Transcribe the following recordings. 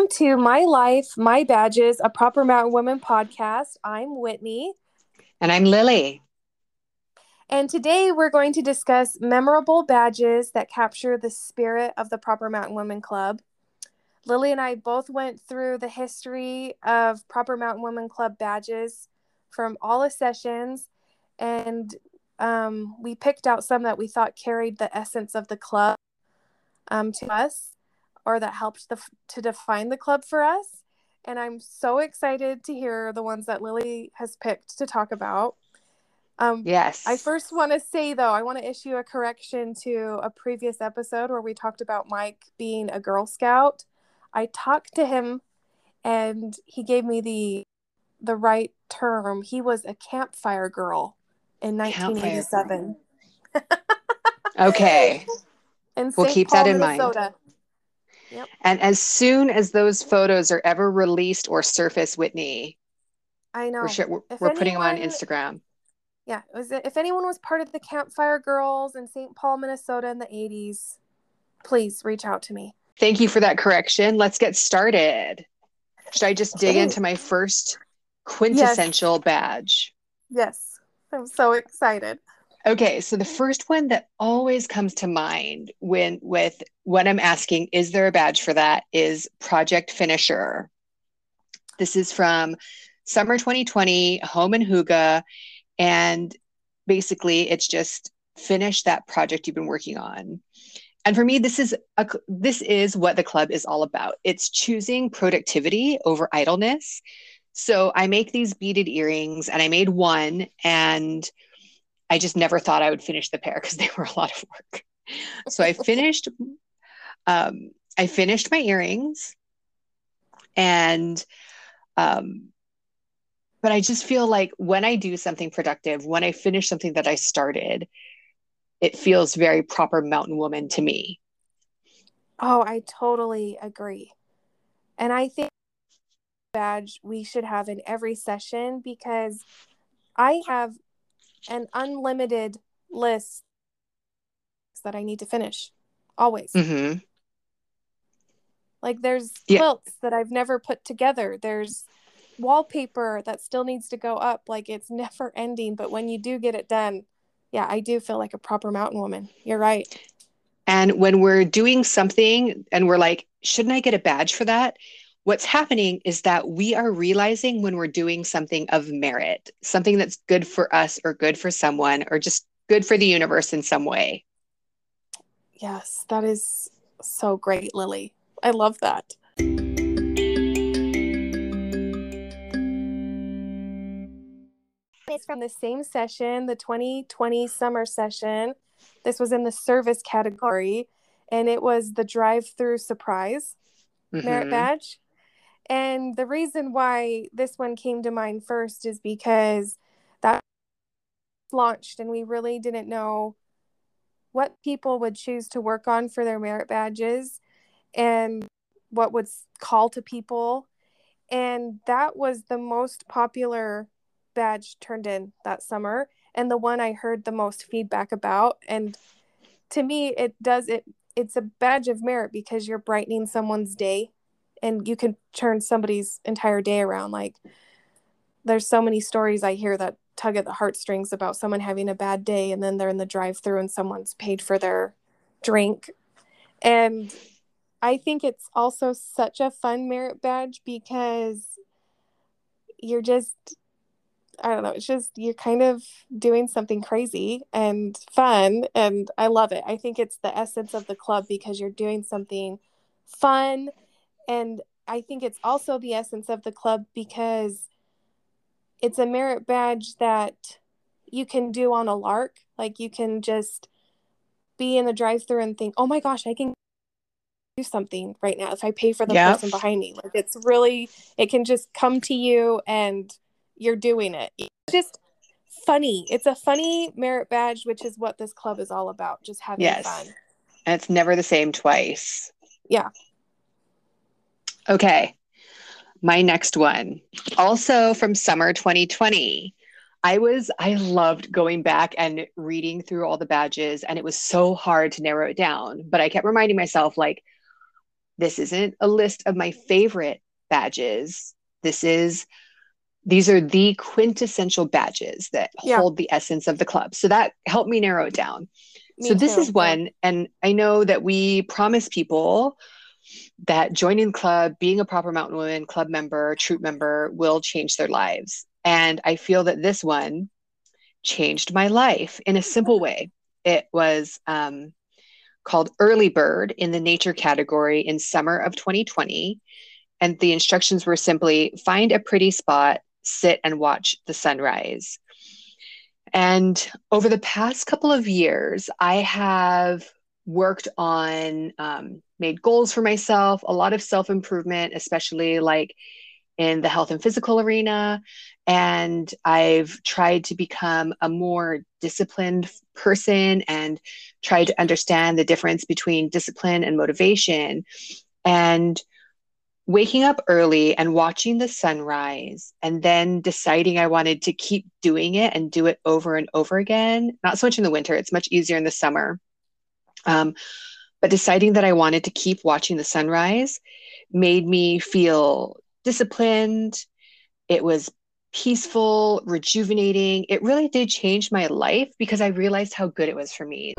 Welcome to My Life, My Badges, a Proper Mountain Woman podcast. I'm Whitney. And I'm Lily. And today we're going to discuss memorable badges that capture the spirit of the Proper Mountain Woman Club. Lily and I both went through the history of Proper Mountain Woman Club badges from all the sessions, and um, we picked out some that we thought carried the essence of the club um, to us or that helped the, to define the club for us. And I'm so excited to hear the ones that Lily has picked to talk about. Um, yes. I first want to say, though, I want to issue a correction to a previous episode where we talked about Mike being a Girl Scout. I talked to him and he gave me the the right term. He was a campfire girl in 1987. okay. And we'll St. keep Paul, that in Minnesota. mind. Yep. And as soon as those photos are ever released or surface, Whitney, I know we're, sh- we're, we're putting them on Instagram. Yeah, was it, if anyone was part of the Campfire Girls in St. Paul, Minnesota in the 80s, please reach out to me. Thank you for that correction. Let's get started. Should I just dig into my first quintessential yes. badge? Yes, I'm so excited. Okay, so the first one that always comes to mind when with what I'm asking is there a badge for that is Project Finisher. This is from summer 2020, home in Hygge and basically it's just finish that project you've been working on. And for me this is a this is what the club is all about. It's choosing productivity over idleness. So I make these beaded earrings and I made one and I just never thought I would finish the pair because they were a lot of work. So I finished um, I finished my earrings and um, but I just feel like when I do something productive, when I finish something that I started, it feels very proper mountain woman to me. Oh, I totally agree. And I think badge we should have in every session because I have an unlimited list that I need to finish always. Mm-hmm. Like there's yeah. quilts that I've never put together. There's wallpaper that still needs to go up. Like it's never ending. But when you do get it done, yeah, I do feel like a proper mountain woman. You're right. And when we're doing something and we're like, shouldn't I get a badge for that? What's happening is that we are realizing when we're doing something of merit, something that's good for us or good for someone or just good for the universe in some way. Yes, that is so great, Lily. I love that. It's from the same session, the 2020 summer session. This was in the service category, and it was the drive through surprise mm-hmm. merit badge. And the reason why this one came to mind first is because that launched and we really didn't know what people would choose to work on for their merit badges and what would call to people. And that was the most popular badge turned in that summer and the one I heard the most feedback about. And to me, it does it. It's a badge of merit because you're brightening someone's day and you can turn somebody's entire day around like there's so many stories i hear that tug at the heartstrings about someone having a bad day and then they're in the drive through and someone's paid for their drink and i think it's also such a fun merit badge because you're just I don't know, it's just you're kind of doing something crazy and fun and I love it. I think it's the essence of the club because you're doing something fun and I think it's also the essence of the club because it's a merit badge that you can do on a lark. Like you can just be in the drive through and think, oh my gosh, I can do something right now if I pay for the yep. person behind me. Like it's really, it can just come to you and you're doing it. It's just funny. It's a funny merit badge, which is what this club is all about, just having yes. fun. And it's never the same twice. Yeah. Okay. My next one, also from summer 2020. I was, I loved going back and reading through all the badges, and it was so hard to narrow it down. But I kept reminding myself, like, this isn't a list of my favorite badges. This is these are the quintessential badges that yeah. hold the essence of the club. So that helped me narrow it down. Me so this too. is one, and I know that we promise people that joining the club, being a proper mountain woman club member, troop member will change their lives. And I feel that this one changed my life in a simple way. It was um, called Early Bird in the nature category in summer of 2020. And the instructions were simply find a pretty spot, sit and watch the sunrise. And over the past couple of years, I have worked on, um, made goals for myself, a lot of self improvement, especially like in the health and physical arena. And I've tried to become a more disciplined person and tried to understand the difference between discipline and motivation. And waking up early and watching the sunrise and then deciding I wanted to keep doing it and do it over and over again. Not so much in the winter, it's much easier in the summer. Um, but deciding that I wanted to keep watching the sunrise made me feel disciplined. It was peaceful, rejuvenating. It really did change my life because I realized how good it was for me.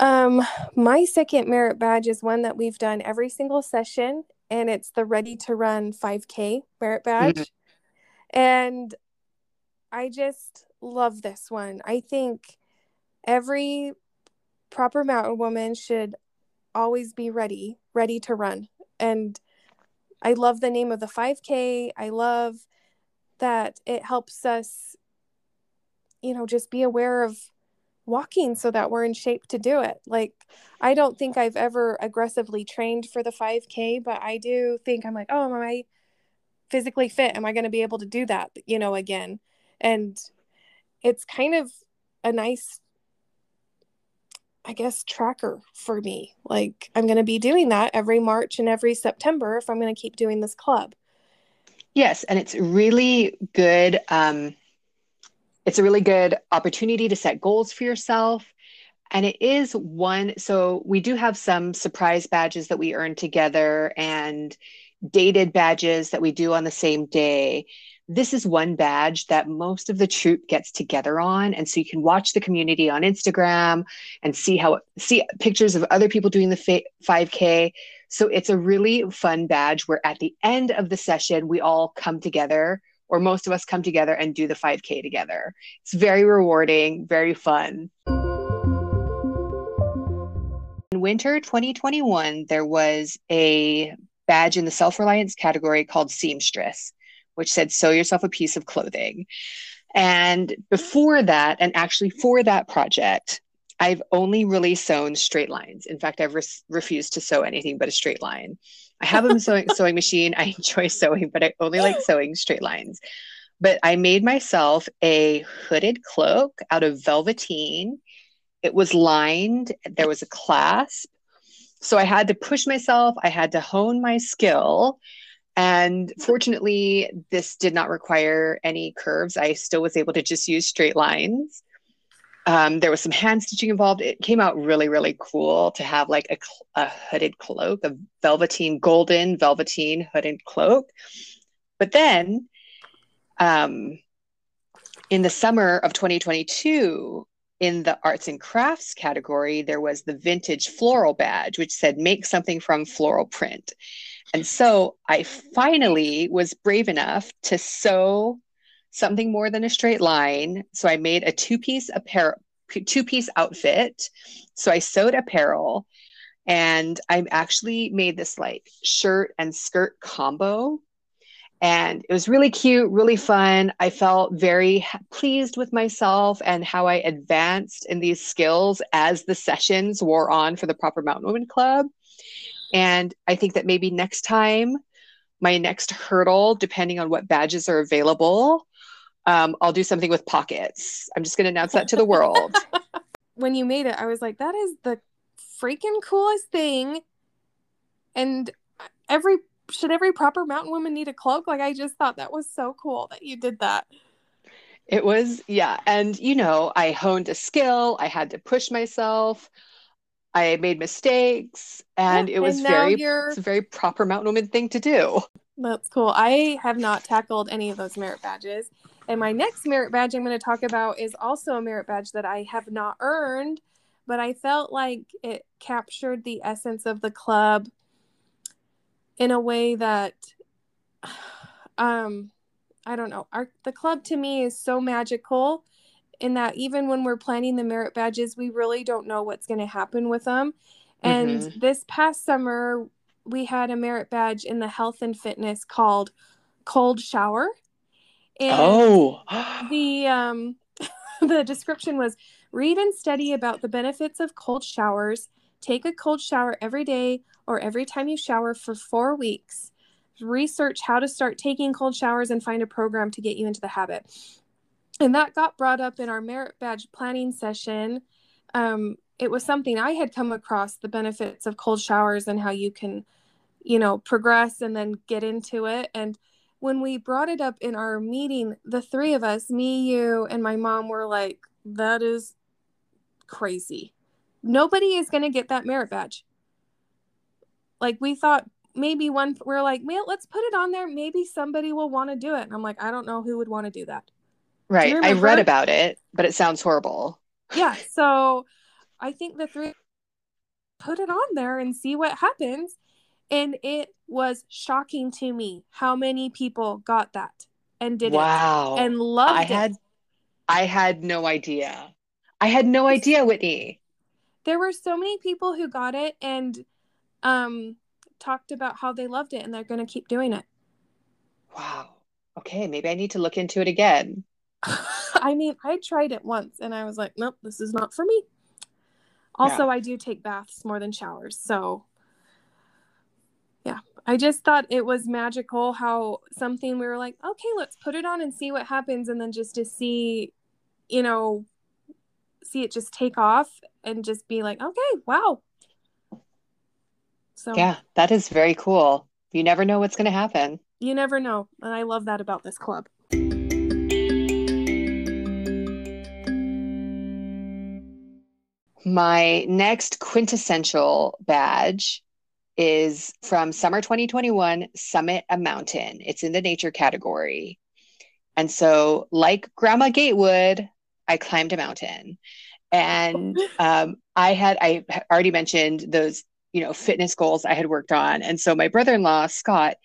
Um, my second merit badge is one that we've done every single session, and it's the Ready to Run 5K merit badge. Mm-hmm. And I just love this one. I think every proper mountain woman should always be ready, ready to run. And I love the name of the 5K. I love that it helps us, you know, just be aware of walking so that we're in shape to do it. Like, I don't think I've ever aggressively trained for the 5K, but I do think I'm like, oh, am I physically fit? Am I going to be able to do that, you know, again? And it's kind of a nice, I guess, tracker for me. Like, I'm going to be doing that every March and every September if I'm going to keep doing this club. Yes. And it's really good. Um, it's a really good opportunity to set goals for yourself. And it is one, so we do have some surprise badges that we earn together and dated badges that we do on the same day. This is one badge that most of the troop gets together on. And so you can watch the community on Instagram and see how, see pictures of other people doing the 5K. So it's a really fun badge where at the end of the session, we all come together or most of us come together and do the 5K together. It's very rewarding, very fun. In winter 2021, there was a badge in the self reliance category called Seamstress, which said, Sew yourself a piece of clothing. And before that, and actually for that project, I've only really sewn straight lines. In fact, I've re- refused to sew anything but a straight line. I have a sewing, sewing machine. I enjoy sewing, but I only like sewing straight lines. But I made myself a hooded cloak out of velveteen. It was lined, there was a clasp. So I had to push myself, I had to hone my skill. And fortunately, this did not require any curves. I still was able to just use straight lines. Um, there was some hand stitching involved. It came out really, really cool to have like a, a hooded cloak, a velveteen, golden velveteen hooded cloak. But then um, in the summer of 2022, in the arts and crafts category, there was the vintage floral badge, which said make something from floral print. And so I finally was brave enough to sew something more than a straight line. So I made a two piece apparel, two piece outfit. So I sewed apparel and I actually made this like shirt and skirt combo. And it was really cute, really fun. I felt very pleased with myself and how I advanced in these skills as the sessions wore on for the Proper Mountain Women Club. And I think that maybe next time, my next hurdle, depending on what badges are available, um, I'll do something with pockets. I'm just going to announce that to the world. when you made it, I was like, that is the freaking coolest thing. And every should every proper mountain woman need a cloak? Like I just thought that was so cool that you did that. It was, yeah. And you know, I honed a skill, I had to push myself. I made mistakes, and yeah, it was and very it's a very proper mountain woman thing to do. That's cool. I have not tackled any of those merit badges. And my next merit badge I'm going to talk about is also a merit badge that I have not earned, but I felt like it captured the essence of the club in a way that um I don't know. Our the club to me is so magical in that even when we're planning the merit badges, we really don't know what's going to happen with them. And mm-hmm. this past summer, we had a merit badge in the health and fitness called Cold Shower. And oh, the um, the description was read and study about the benefits of cold showers. Take a cold shower every day or every time you shower for four weeks. Research how to start taking cold showers and find a program to get you into the habit and that got brought up in our merit badge planning session. Um, it was something i had come across the benefits of cold showers and how you can you know progress and then get into it. And when we brought it up in our meeting the three of us me you and my mom were like that is crazy. Nobody is going to get that merit badge. Like we thought maybe one we're like man let's put it on there. Maybe somebody will want to do it. And i'm like i don't know who would want to do that Right. I read about it, but it sounds horrible. Yeah. So I think the three put it on there and see what happens. And it was shocking to me how many people got that and did wow. it and loved I it. Had, I had no idea. I had no idea, Whitney. There were so many people who got it and um, talked about how they loved it and they're going to keep doing it. Wow. Okay. Maybe I need to look into it again. I mean, I tried it once and I was like, nope, this is not for me. Also, yeah. I do take baths more than showers. So, yeah, I just thought it was magical how something we were like, okay, let's put it on and see what happens. And then just to see, you know, see it just take off and just be like, okay, wow. So, yeah, that is very cool. You never know what's going to happen. You never know. And I love that about this club. My next quintessential badge is from summer 2021 Summit a Mountain. It's in the nature category. And so, like Grandma Gatewood, I climbed a mountain. And um, I had, I already mentioned those, you know, fitness goals I had worked on. And so, my brother in law, Scott,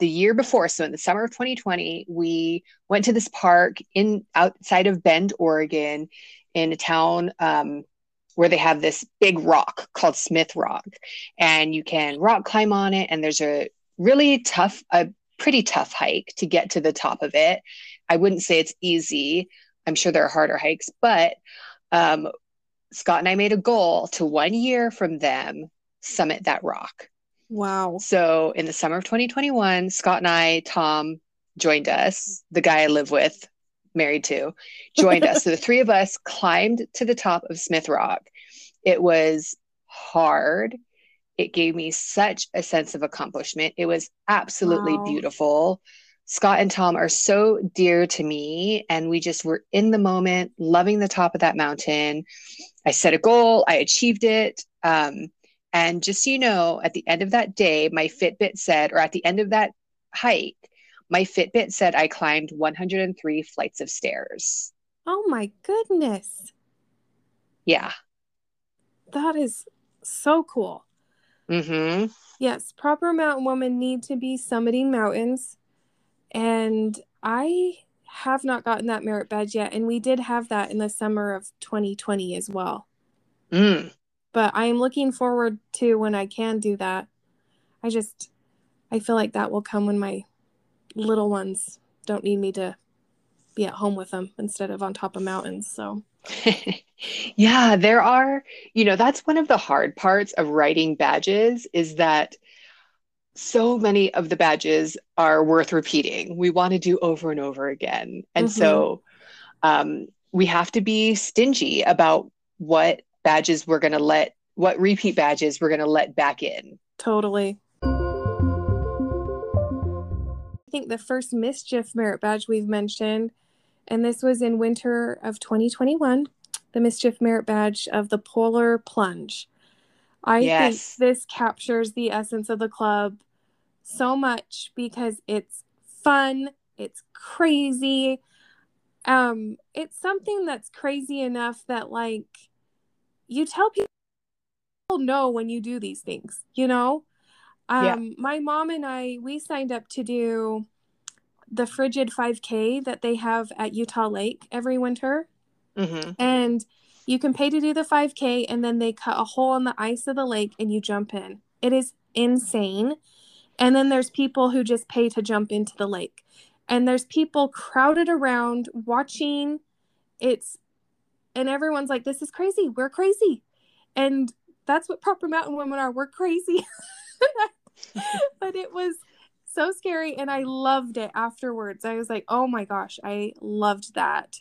the year before, so in the summer of 2020, we went to this park in outside of Bend, Oregon, in a town um, where they have this big rock called Smith Rock, and you can rock climb on it. And there's a really tough, a pretty tough hike to get to the top of it. I wouldn't say it's easy. I'm sure there are harder hikes, but um, Scott and I made a goal to one year from them summit that rock. Wow. So in the summer of 2021, Scott and I, Tom joined us, the guy I live with, married to, joined us. So the three of us climbed to the top of Smith Rock. It was hard. It gave me such a sense of accomplishment. It was absolutely wow. beautiful. Scott and Tom are so dear to me, and we just were in the moment, loving the top of that mountain. I set a goal, I achieved it. Um, and just so you know, at the end of that day, my Fitbit said, or at the end of that hike, my Fitbit said I climbed 103 flights of stairs. Oh my goodness. Yeah. That is so cool. Mm-hmm. Yes, proper mountain women need to be summiting mountains. And I have not gotten that merit badge yet. And we did have that in the summer of 2020 as well. Mm. But I am looking forward to when I can do that. I just, I feel like that will come when my little ones don't need me to be at home with them instead of on top of mountains. So, yeah, there are, you know, that's one of the hard parts of writing badges is that so many of the badges are worth repeating. We want to do over and over again. And mm-hmm. so um, we have to be stingy about what badges we're going to let, what repeat badges we're going to let back in. Totally think the first mischief merit badge we've mentioned, and this was in winter of 2021, the mischief merit badge of the polar plunge. I yes. think this captures the essence of the club so much because it's fun, it's crazy. Um, it's something that's crazy enough that like you tell people know when you do these things, you know? Um, yeah. my mom and I we signed up to do the frigid 5k that they have at Utah Lake every winter. Mm-hmm. And you can pay to do the 5k and then they cut a hole in the ice of the lake and you jump in. It is insane. And then there's people who just pay to jump into the lake. And there's people crowded around watching. It's and everyone's like, This is crazy. We're crazy. And that's what proper mountain women are. We're crazy. but it was so scary and I loved it afterwards. I was like, oh my gosh, I loved that.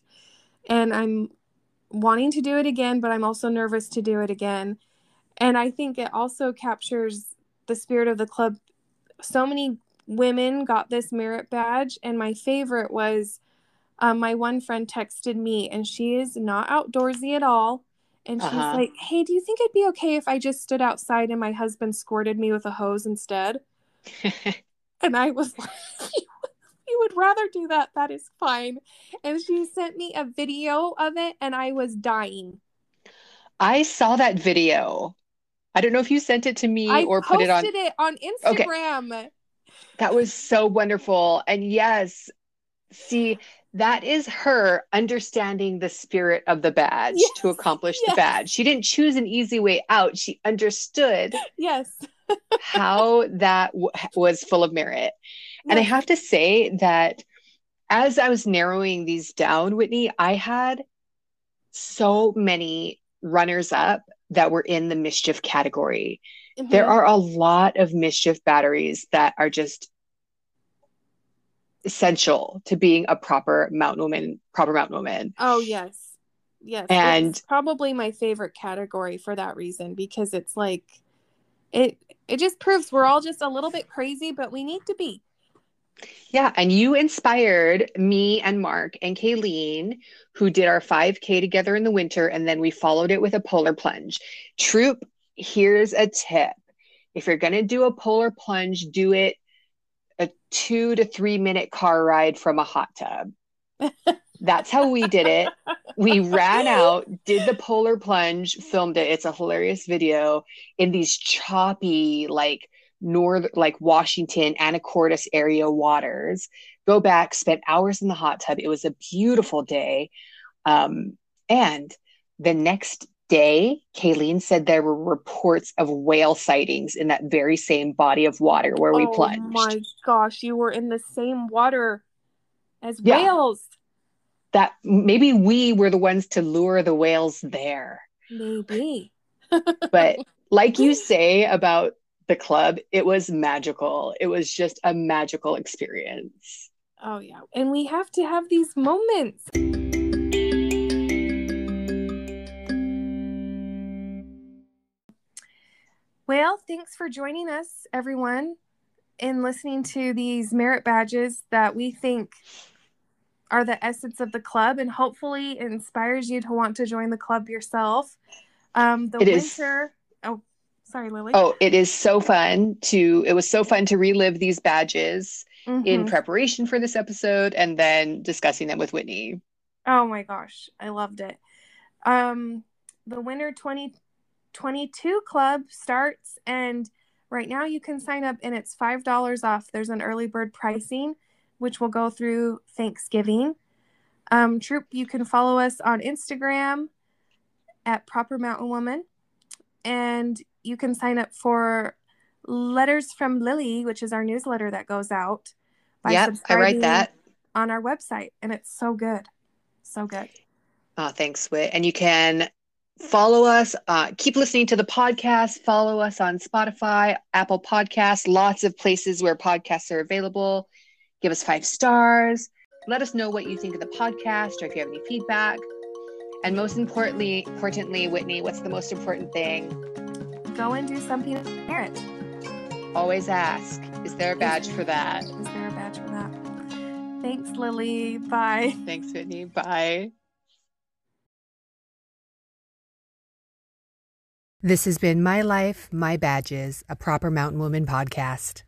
And I'm wanting to do it again, but I'm also nervous to do it again. And I think it also captures the spirit of the club. So many women got this merit badge, and my favorite was um, my one friend texted me, and she is not outdoorsy at all. And she's uh-huh. like, Hey, do you think it'd be okay if I just stood outside and my husband squirted me with a hose instead? and I was like, You would rather do that. That is fine. And she sent me a video of it, and I was dying. I saw that video. I don't know if you sent it to me I or put it on. it on Instagram. Okay. That was so wonderful. And yes, see, that is her understanding the spirit of the badge yes, to accomplish yes. the badge. She didn't choose an easy way out. She understood yes how that w- was full of merit. And I have to say that as I was narrowing these down, Whitney, I had so many runners up that were in the mischief category. Mm-hmm. There are a lot of mischief batteries that are just essential to being a proper mountain woman, proper mountain woman. Oh yes. Yes. And it's probably my favorite category for that reason because it's like it it just proves we're all just a little bit crazy, but we need to be. Yeah, and you inspired me and Mark and Kayleen, who did our 5K together in the winter, and then we followed it with a polar plunge. Troop, here's a tip. If you're going to do a polar plunge, do it two to three minute car ride from a hot tub. That's how we did it. We ran out, did the polar plunge, filmed it. It's a hilarious video in these choppy, like north, like Washington, Anacortes area waters. Go back, spent hours in the hot tub. It was a beautiful day. Um, and the next day, Kayleen said there were reports of whale sightings in that very same body of water where we oh plunged. Oh my gosh, you were in the same water as yeah. whales. That maybe we were the ones to lure the whales there. Maybe. but like you say about the club, it was magical. It was just a magical experience. Oh, yeah. And we have to have these moments. Well, thanks for joining us, everyone, in listening to these merit badges that we think are the essence of the club and hopefully inspires you to want to join the club yourself. Um, the it winter. Is... Oh, sorry, Lily. Oh, it is so fun to, it was so fun to relive these badges mm-hmm. in preparation for this episode and then discussing them with Whitney. Oh my gosh, I loved it. Um, the winter 20 22 club starts and right now you can sign up and it's $5 off. There's an early bird pricing, which will go through Thanksgiving. Um, Troop, you can follow us on Instagram at Proper Mountain Woman. And you can sign up for Letters from Lily, which is our newsletter that goes out. By I write that on our website, and it's so good, so good. Oh, thanks, Whit. And you can follow us uh, keep listening to the podcast. Follow us on spotify apple podcasts lots of places where podcasts are available. Give us five stars. Let us know what you think of the podcast or if you have any feedback. And most importantly importantly whitney what's the most important thing? Go and do something parent. Always ask is there a badge for that? Is there a badge for that? Thanks lily. Bye. Thanks whitney. Bye This has been My Life, My Badges, a Proper Mountain Woman podcast.